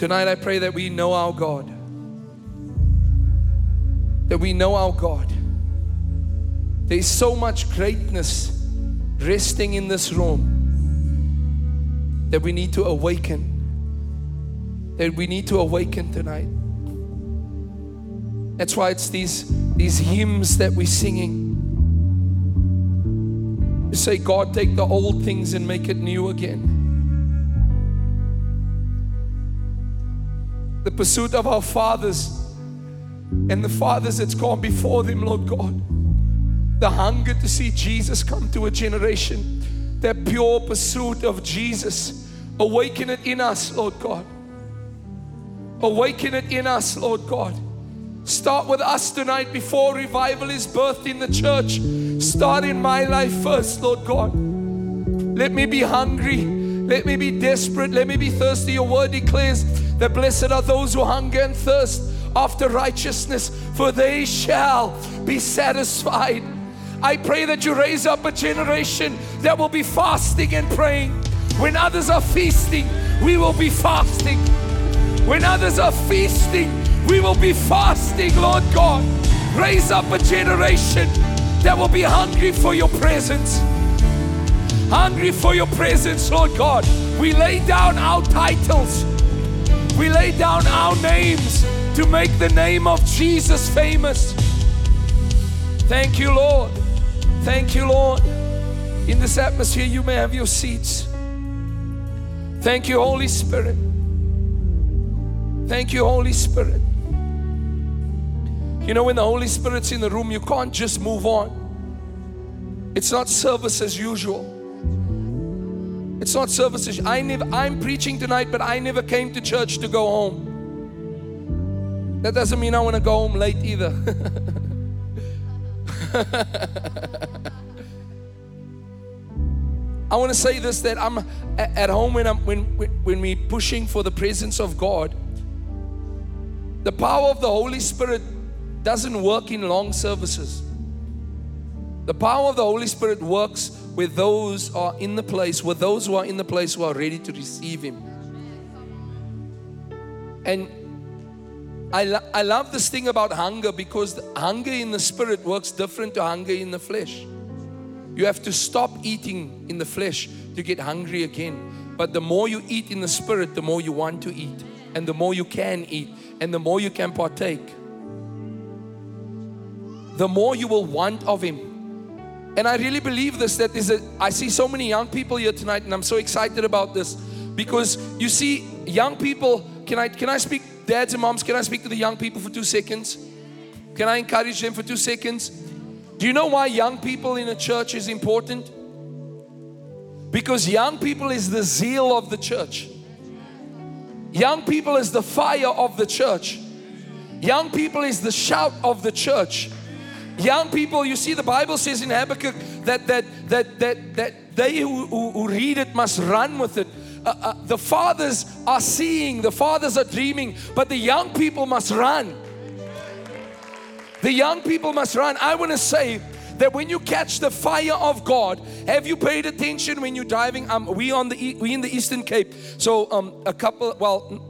Tonight, I pray that we know our God. That we know our God. There is so much greatness resting in this room that we need to awaken. That we need to awaken tonight. That's why it's these, these hymns that we're singing. You say, God, take the old things and make it new again. The pursuit of our fathers and the fathers that's gone before them, Lord God. The hunger to see Jesus come to a generation. That pure pursuit of Jesus. Awaken it in us, Lord God. Awaken it in us, Lord God. Start with us tonight before revival is birthed in the church. Start in my life first, Lord God. Let me be hungry. Let me be desperate. Let me be thirsty. Your word declares that blessed are those who hunger and thirst after righteousness, for they shall be satisfied. I pray that you raise up a generation that will be fasting and praying. When others are feasting, we will be fasting. When others are feasting, we will be fasting, Lord God. Raise up a generation that will be hungry for your presence. Hungry for your presence, Lord God. We lay down our titles, we lay down our names to make the name of Jesus famous. Thank you, Lord. Thank you, Lord. In this atmosphere, you may have your seats. Thank you, Holy Spirit. Thank you, Holy Spirit. You know, when the Holy Spirit's in the room, you can't just move on. It's not service as usual. It's not services. I never I'm preaching tonight, but I never came to church to go home. That doesn't mean I want to go home late either. I want to say this that I'm at home when I'm when when we pushing for the presence of God. The power of the Holy Spirit doesn't work in long services. The power of the Holy Spirit works with those are in the place, with those who are in the place who are ready to receive Him. And I, lo- I love this thing about hunger because hunger in the spirit works different to hunger in the flesh. You have to stop eating in the flesh to get hungry again. But the more you eat in the spirit, the more you want to eat, and the more you can eat, and the more you can partake the more you will want of Him. And I really believe this that is a, I see so many young people here tonight, and I'm so excited about this because you see, young people. Can I can I speak, dads and moms? Can I speak to the young people for two seconds? Can I encourage them for two seconds? Do you know why young people in a church is important? Because young people is the zeal of the church. Young people is the fire of the church. Young people is the shout of the church. Young people, you see, the Bible says in Habakkuk that that that that that they who, who, who read it must run with it. Uh, uh, the fathers are seeing, the fathers are dreaming, but the young people must run. The young people must run. I want to say that when you catch the fire of God, have you paid attention when you're driving? Um, we on the we in the Eastern Cape, so um, a couple. Well,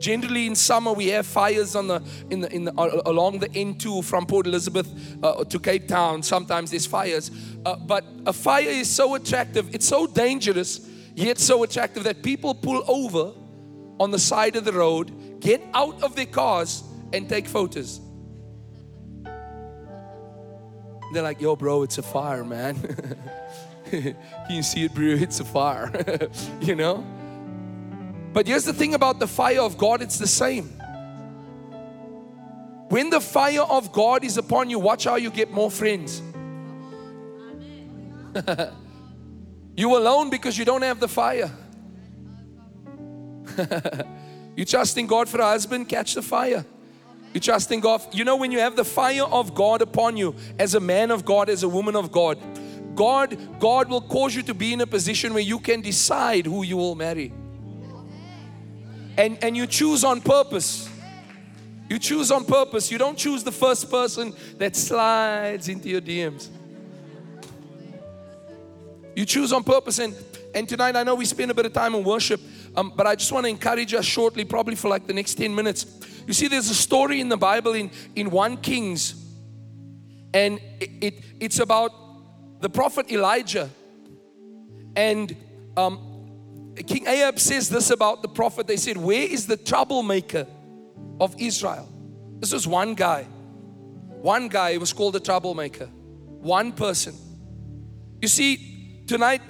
Generally, in summer, we have fires on the in the in the, along the N2 from Port Elizabeth uh, to Cape Town. Sometimes there's fires, uh, but a fire is so attractive. It's so dangerous, yet so attractive that people pull over on the side of the road, get out of their cars, and take photos. They're like, "Yo, bro, it's a fire, man. Can you see it, bro? It's a fire." you know. But here's the thing about the fire of God it's the same. When the fire of God is upon you, watch how you get more friends. you alone because you don't have the fire. you trusting God for a husband, catch the fire. You trusting God. You know, when you have the fire of God upon you, as a man of God, as a woman of God, God, God will cause you to be in a position where you can decide who you will marry and, and you choose on purpose. You choose on purpose. You don't choose the first person that slides into your DMs. You choose on purpose. And, and tonight, I know we spend a bit of time in worship, Um, but I just want to encourage us shortly, probably for like the next 10 minutes. You see, there's a story in the Bible in, in 1 Kings, and it, it it's about the prophet Elijah. And um, King Ahab says this about the prophet. They said, Where is the troublemaker of Israel? This was one guy. One guy was called a troublemaker. One person. You see, tonight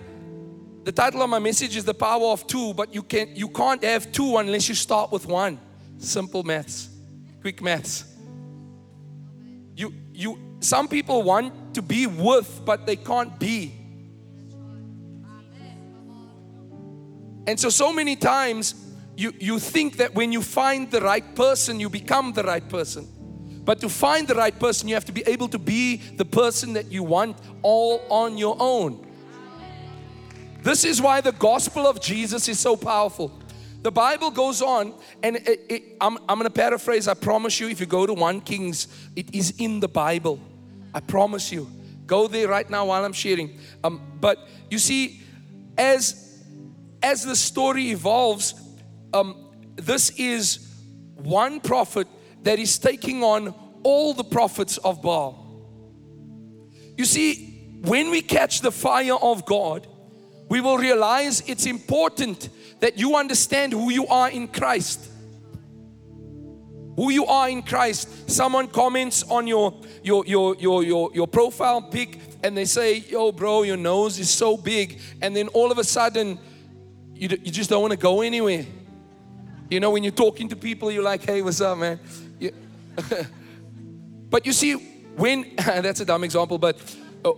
the title of my message is the power of two, but you can't. you can't have two unless you start with one. Simple maths. Quick maths. You you some people want to be with, but they can't be. And so so many times you, you think that when you find the right person, you become the right person. But to find the right person, you have to be able to be the person that you want all on your own. This is why the gospel of Jesus is so powerful. The Bible goes on, and it, it, I'm, I'm going to paraphrase. I promise you, if you go to 1 Kings, it is in the Bible. I promise you. Go there right now while I'm sharing. Um, but you see, as as the story evolves, um, this is one prophet that is taking on all the prophets of Baal. You see, when we catch the fire of God, we will realize it's important that you understand who you are in Christ. Who you are in Christ. Someone comments on your your your your your, your profile pic and they say, "Yo, bro, your nose is so big," and then all of a sudden, you you just don't want to go anywhere. You know, when you're talking to people, you're like, "Hey, what's up, man?" Yeah. but you see, when that's a dumb example, but uh,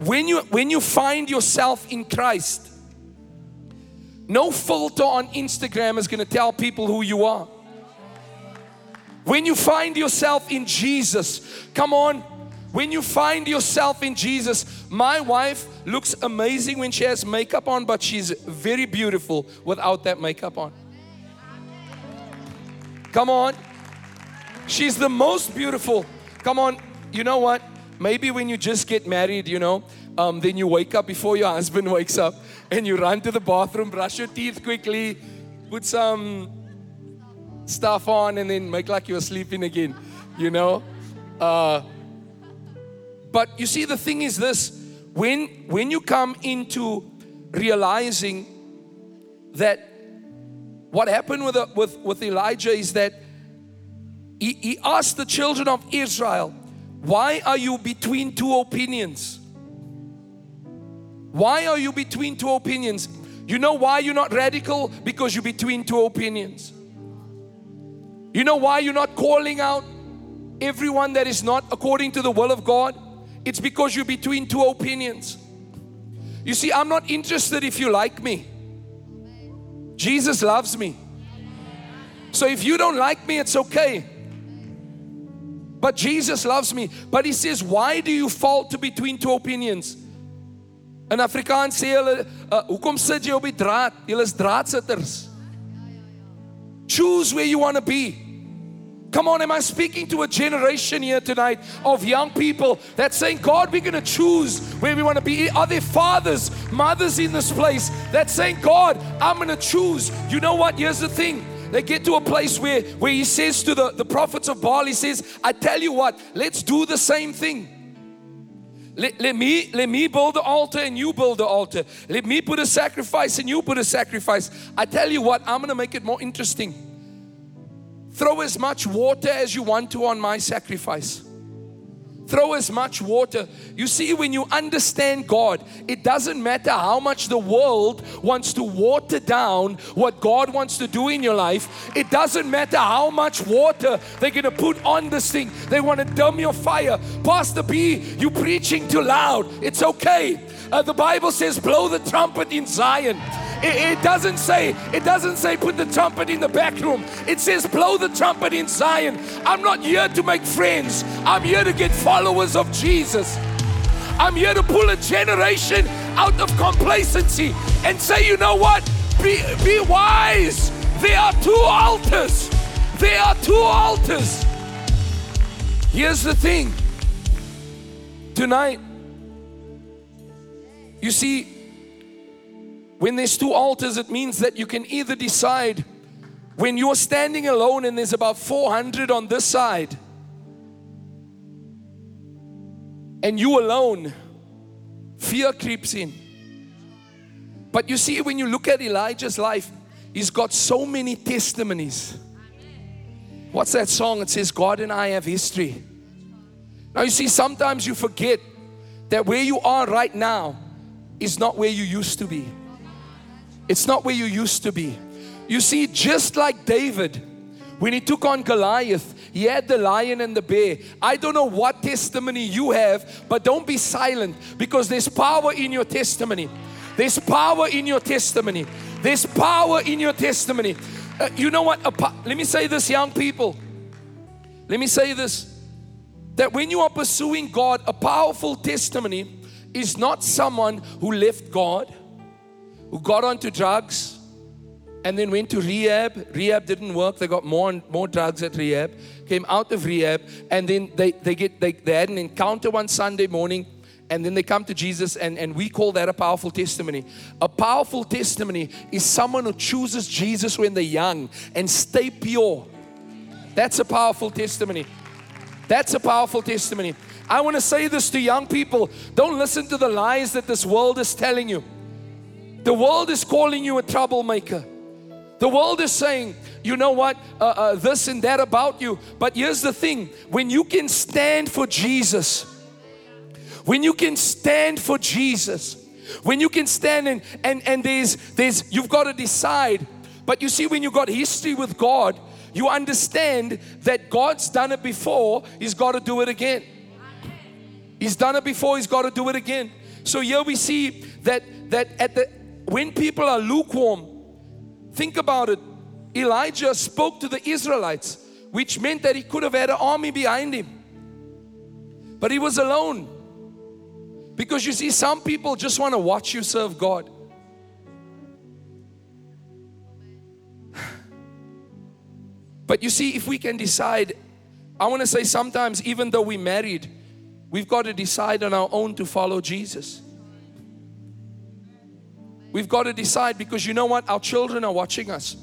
when you when you find yourself in Christ, no filter on Instagram is going to tell people who you are. When you find yourself in Jesus, come on. When you find yourself in Jesus, my wife looks amazing when she has makeup on, but she's very beautiful without that makeup on. Come on. She's the most beautiful. Come on. You know what? Maybe when you just get married, you know, um, then you wake up before your husband wakes up and you run to the bathroom, brush your teeth quickly, put some stuff on, and then make like you're sleeping again, you know? Uh, but you see, the thing is this when, when you come into realizing that what happened with, uh, with, with Elijah is that he, he asked the children of Israel, Why are you between two opinions? Why are you between two opinions? You know why you're not radical? Because you're between two opinions. You know why you're not calling out everyone that is not according to the will of God? It's because you're between two opinions. You see, I'm not interested if you like me. Jesus loves me. So if you don't like me, it's okay. But Jesus loves me. But He says, Why do you fall to between two opinions? In Afrikaans sê uh, "Hoekom sit jy op die draad? Julle is draadsitters." Choose where you want to be. Come on, am I speaking to a generation here tonight of young people that's saying, God, we're going to choose where we want to be? Are there fathers, mothers in this place that's saying, God, I'm going to choose? You know what? Here's the thing. They get to a place where, where he says to the, the prophets of Baal, he says, I tell you what, let's do the same thing. Let, let, me let me build the altar and you build the altar. Let me put a sacrifice and you put a sacrifice. I tell you what, I'm gonna make it more interesting. Throw as much water as you want to on my sacrifice. Throw as much water. You see, when you understand God, it doesn't matter how much the world wants to water down what God wants to do in your life. It doesn't matter how much water they're going to put on this thing. They want to dumb your fire. Pastor B, you preaching too loud. It's okay. Uh, the Bible says, blow the trumpet in Zion. It, it, doesn't say, it doesn't say put the trumpet in the back room. It says blow the trumpet in Zion. I'm not here to make friends. I'm here to get followers of Jesus. I'm here to pull a generation out of complacency and say, you know what? Be, be wise. There are two altars. There are two altars. Here's the thing. Tonight, you see, When there's two altars, it means that you can either decide when you're standing alone and there's about 400 on this side, and you alone, fear creeps in. But you see, when you look at Elijah's life, he's got so many testimonies. What's that song? It says, God and I have history. Now, you see, sometimes you forget that where you are right now is not where you used to be. It's not where you used to be. You see, just like David, when he took on Goliath, he had the lion and the bear. I don't know what testimony you have, but don't be silent because there's power in your testimony. There's power in your testimony. There's power in your testimony. Uh, you know what? Let me say this, young people. Let me say this that when you are pursuing God, a powerful testimony is not someone who left God, who got onto drugs, and then went to rehab. Rehab didn't work. They got more and more drugs at rehab. Came out of rehab, and then they, they get they, they had an encounter one Sunday morning, and then they come to Jesus, and, and we call that a powerful testimony. A powerful testimony is someone who chooses Jesus when they're young and stay pure. That's a powerful testimony. That's a powerful testimony. I want to say this to young people don't listen to the lies that this world is telling you. The world is calling you a troublemaker. The world is saying, you know what, uh, uh, this and that about you. But here's the thing when you can stand for Jesus, when you can stand for Jesus, when you can stand and, and, and there's, there's, you've got to decide. But you see, when you got history with God, you understand that God's done it before, He's got to do it again. He's done it before, He's got to do it again. So here we see that that at the when people are lukewarm, Think about it. Elijah spoke to the Israelites, which meant that he could have had an army behind him. But he was alone. Because you see, some people just want to watch you serve God. But you see, if we can decide, I want to say sometimes, even though we married, we've got to decide on our own to follow Jesus. We've got to decide because you know what? Our children are watching us.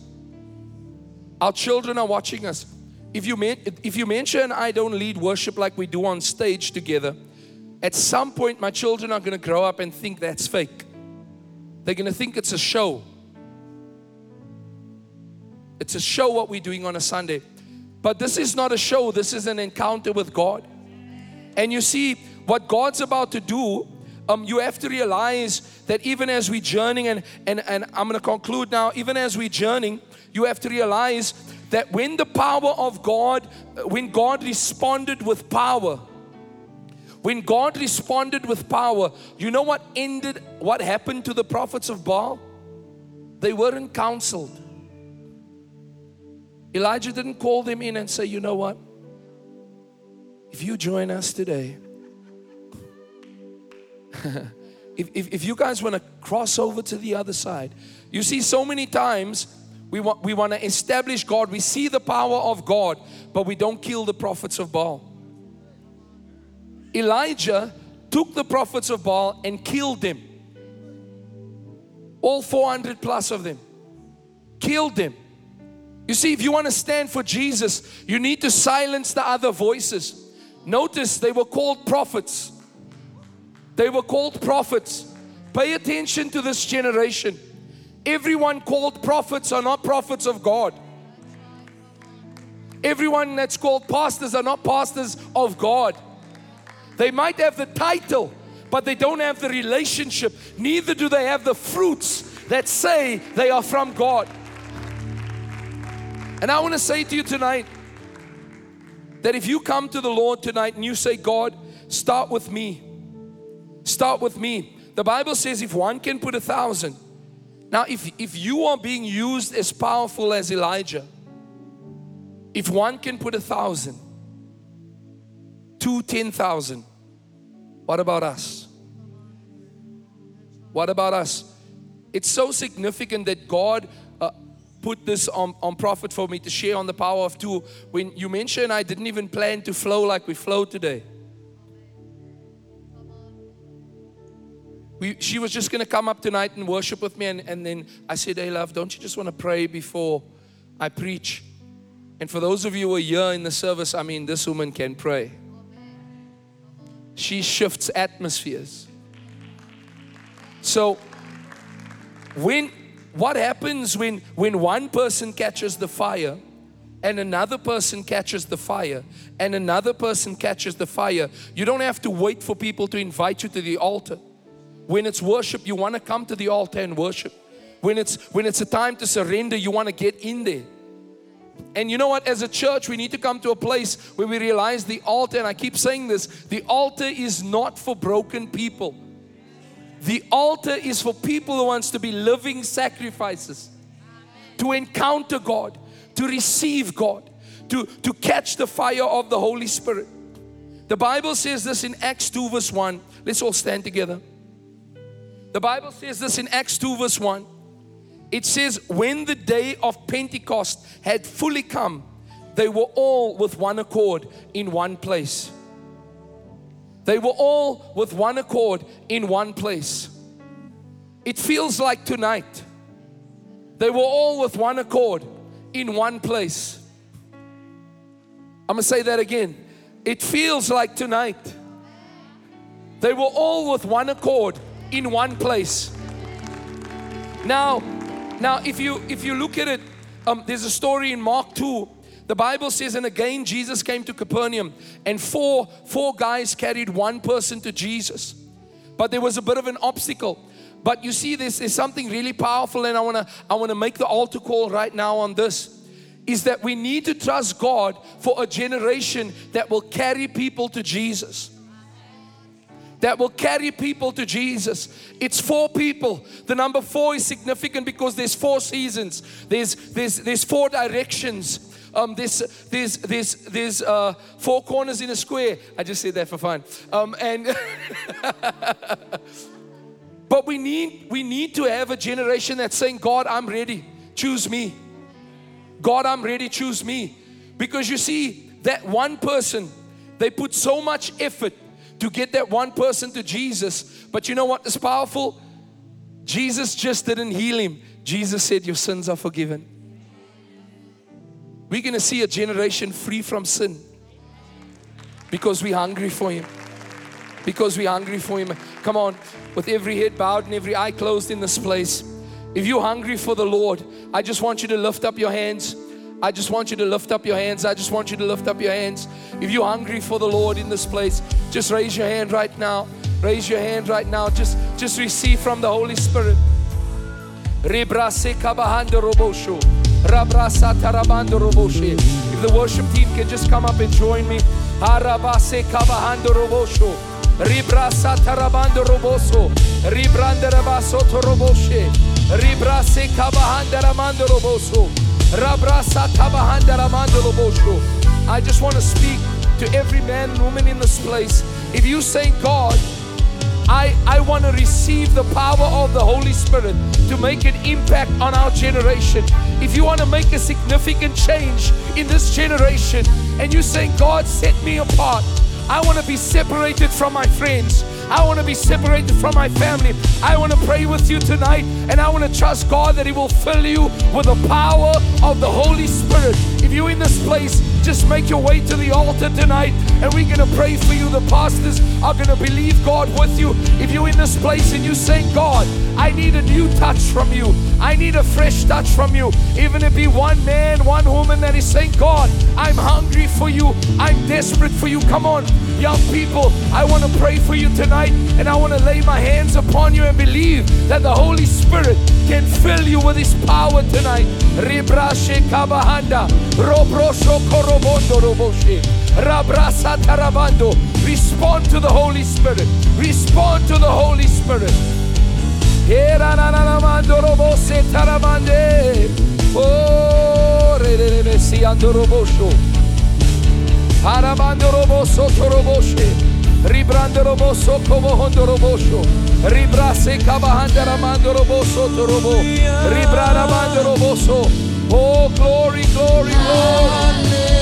Our children are watching us. If you, if you mention I don't lead worship like we do on stage together, at some point my children are going to grow up and think that's fake. They're going to think it's a show. It's a show what we're doing on a Sunday. But this is not a show, this is an encounter with God. And you see, what God's about to do um, you have to realize that even as we're journeying, and, and, and I'm going to conclude now, even as we're journeying, you have to realize that when the power of God, when God responded with power, when God responded with power, you know what ended, what happened to the prophets of Baal? They weren't counseled. Elijah didn't call them in and say, you know what? If you join us today, if, if, if you guys want to cross over to the other side, you see, so many times we want, we want to establish God. We see the power of God, but we don't kill the prophets of Baal. Elijah took the prophets of Baal and killed them. All 400 plus of them. Killed them. You see, if you want to stand for Jesus, you need to silence the other voices. Notice they were called prophets. They were called prophets. Pay attention to this generation. Everyone called prophets are not prophets of God. Everyone that's called pastors are not pastors of God. They might have the title, but they don't have the relationship. Neither do they have the fruits that say they are from God. And I want to say to you tonight that if you come to the Lord tonight and you say, God, start with me. Start with me. The Bible says if one can put a thousand. Now, if, if you are being used as powerful as Elijah, if one can put a thousand, two, ten thousand, what about us? What about us? It's so significant that God uh, put this on, on prophet for me to share on the power of two. When you mentioned I didn't even plan to flow like we flow today. We, she was just going to come up tonight and worship with me. And, and then I said, Hey, love, don't you just want to pray before I preach? And for those of you who are here in the service, I mean, this woman can pray. She shifts atmospheres. So, when what happens when when one person catches the fire and another person catches the fire and another person catches the fire, you don't have to wait for people to invite you to the altar. When it's worship, you want to come to the altar and worship. When it's when it's a time to surrender, you want to get in there. And you know what? As a church, we need to come to a place where we realize the altar, and I keep saying this the altar is not for broken people. The altar is for people who wants to be living sacrifices, to encounter God, to receive God, to, to catch the fire of the Holy Spirit. The Bible says this in Acts 2, verse 1. Let's all stand together. The Bible says this in Acts 2, verse 1. It says, When the day of Pentecost had fully come, they were all with one accord in one place. They were all with one accord in one place. It feels like tonight. They were all with one accord in one place. I'm to say that again. It feels like tonight. They were all with one accord in one place. Now, now if you if you look at it, um, there's a story in Mark 2. The Bible says, and again Jesus came to Capernaum, and four four guys carried one person to Jesus. But there was a bit of an obstacle. But you see, this is something really powerful, and I wanna I wanna make the altar call right now on this. Is that we need to trust God for a generation that will carry people to Jesus that will carry people to Jesus. It's four people. The number four is significant because there's four seasons. There's there's there's four directions. Um, there's there's there's there's uh, four corners in a square. I just said that for fun. Um, and but we need we need to have a generation that's saying, God, I'm ready. Choose me. God, I'm ready. Choose me. Because you see that one person, they put so much effort to get that one person to Jesus. But you know what is powerful? Jesus just didn't heal him. Jesus said, Your sins are forgiven. We're going to see a generation free from sin because we're hungry for Him. Because we're hungry for Him. Come on, with every head bowed and every eye closed in this place. If you're hungry for the Lord, I just want you to lift up your hands. I just want you to lift up your hands. I just want you to lift up your hands. If you're hungry for the Lord in this place, just raise your hand right now. Raise your hand right now. Just, just receive from the Holy Spirit. If the worship team can just come up and join me. Ribrasa tarabando roboso. Ribrande rabaso toroboshe. Ribrase kabahanda ramando roboso. I just want to speak to every man and woman in this place. If you say, God, I, I want to receive the power of the Holy Spirit to make an impact on our generation. If you want to make a significant change in this generation and you say, God, set me apart. I want to be separated from my friends. I want to be separated from my family. I want to pray with you tonight and I want to trust God that He will fill you with the power of the Holy Spirit. You're in this place, just make your way to the altar tonight and we're going to pray for you. The pastors are going to believe God with you. If you're in this place and you say, God, I need a new touch from you. I need a fresh touch from you. Even if it be one man, one woman that is saying, God, I'm hungry for you. I'm desperate for you. Come on, young people. I want to pray for you tonight and I want to lay my hands upon you and believe that the Holy Spirit can fill you with His power tonight. kabahanda, rabrasa tarabando. Respond to the Holy Spirit. Respond to the Holy Spirit. Oh, Arabando roboso toroboshe. Ribrando roboso como hondo robosho. Ribrase kabahanda ramando roboso torobo. Ribrara mando roboso. Oh, glory, glory, glory.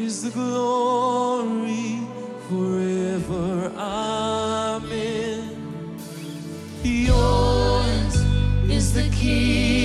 Is the glory forever. Amen. Yours is the kingdom,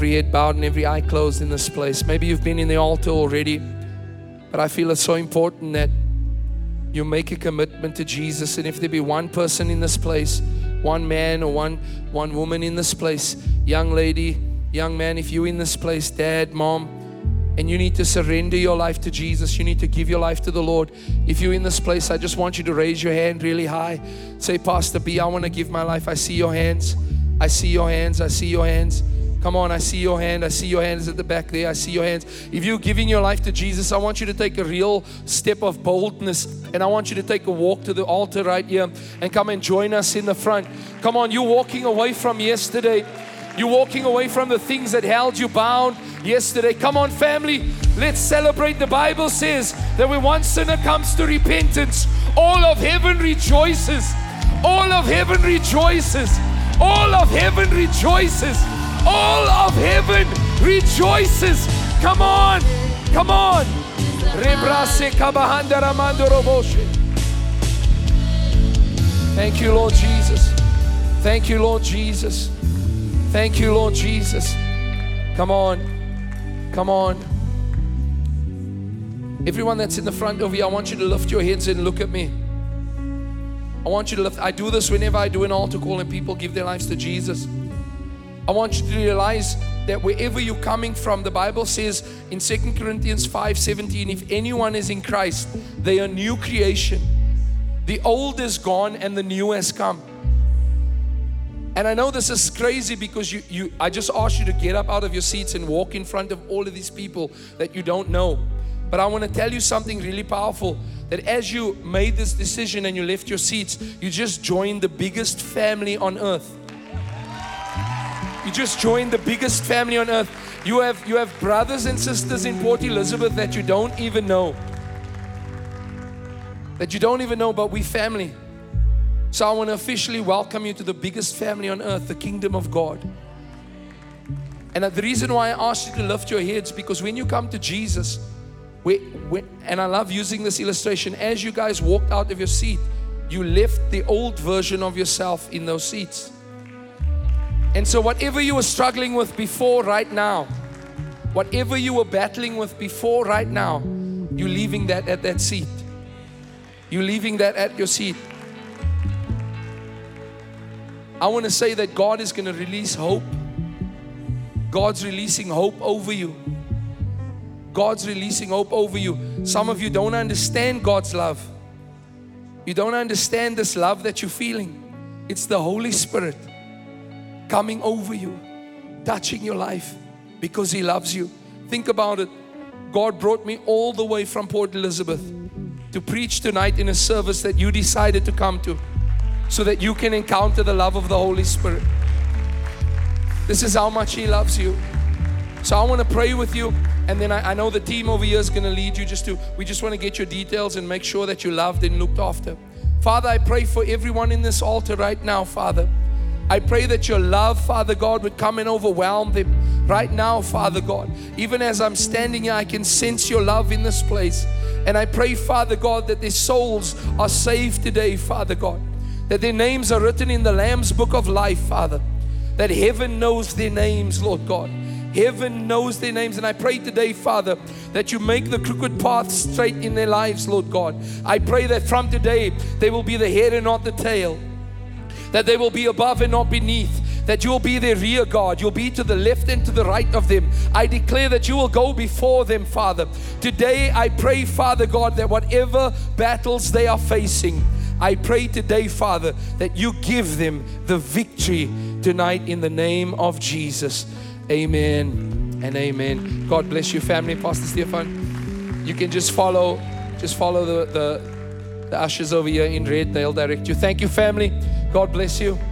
every head bowed and every eye closed in this place. Maybe you've been in the altar already, but I feel it's so important that you make a commitment to Jesus. And if there be one person in this place, one man or one one woman in this place, young lady, young man, if you're in this place, dad, mom, and you need to surrender your life to Jesus, you need to give your life to the Lord. If you're in this place, I just want you to raise your hand really high. Say, Pastor B, I want to give my life. I see your hands. I see your hands. I see your hands. Come on, I see your hand. I see your hands at the back there. I see your hands. If you're giving your life to Jesus, I want you to take a real step of boldness and I want you to take a walk to the altar right here and come and join us in the front. Come on, you're walking away from yesterday. You're walking away from the things that held you bound yesterday. Come on, family, let's celebrate. The Bible says that when one sinner comes to repentance, all of heaven rejoices. All of heaven rejoices. All of heaven rejoices. All of heaven rejoices. Come on, come on. Thank you, Lord Jesus. Thank you, Lord Jesus. Thank you, Lord Jesus. Come on. Come on. Everyone that's in the front over here, I want you to lift your heads and look at me. I want you to lift. I do this whenever I do an altar call and people give their lives to Jesus. I want you to realize that wherever you're coming from, the Bible says in 2 Corinthians 5 17, if anyone is in Christ, they are new creation. The old is gone and the new has come. And I know this is crazy because you, you I just asked you to get up out of your seats and walk in front of all of these people that you don't know. But I want to tell you something really powerful that as you made this decision and you left your seats, you just joined the biggest family on earth. You just joined the biggest family on earth. You have you have brothers and sisters in Port Elizabeth that you don't even know. That you don't even know, but we family. So I want to officially welcome you to the biggest family on earth, the kingdom of God. And the reason why I asked you to lift your heads because when you come to Jesus, we, we, and I love using this illustration, as you guys walked out of your seat, you left the old version of yourself in those seats. And so, whatever you were struggling with before, right now, whatever you were battling with before, right now, you're leaving that at that seat. You're leaving that at your seat. I want to say that God is going to release hope. God's releasing hope over you. God's releasing hope over you. Some of you don't understand God's love. You don't understand this love that you're feeling. It's the Holy Spirit coming over you, touching your life because He loves you. Think about it. God brought me all the way from Port Elizabeth to preach tonight in a service that you decided to come to so that you can encounter the love of the Holy Spirit. This is how much He loves you. So I want to pray with you. And then I, I know the team over here is going to lead you just to, we just want to get your details and make sure that you're loved and looked after. Father, I pray for everyone in this altar right now, Father. I pray that your love, Father God, would come and overwhelm them right now, Father God. Even as I'm standing here, I can sense your love in this place. And I pray, Father God, that their souls are saved today, Father God. That their names are written in the Lamb's book of life, Father. That heaven knows their names, Lord God. Heaven knows their names. And I pray today, Father, that you make the crooked path straight in their lives, Lord God. I pray that from today they will be the head and not the tail, that they will be above and not beneath, that you will be their rear guard. You'll be to the left and to the right of them. I declare that you will go before them, Father. Today, I pray, Father God, that whatever battles they are facing, I pray today, Father, that you give them the victory tonight in the name of Jesus. Amen and amen. God bless you, family. Pastor Stefan, you can just follow, just follow the, the, the ushers over here in red. They'll direct you. Thank you, family. God bless you.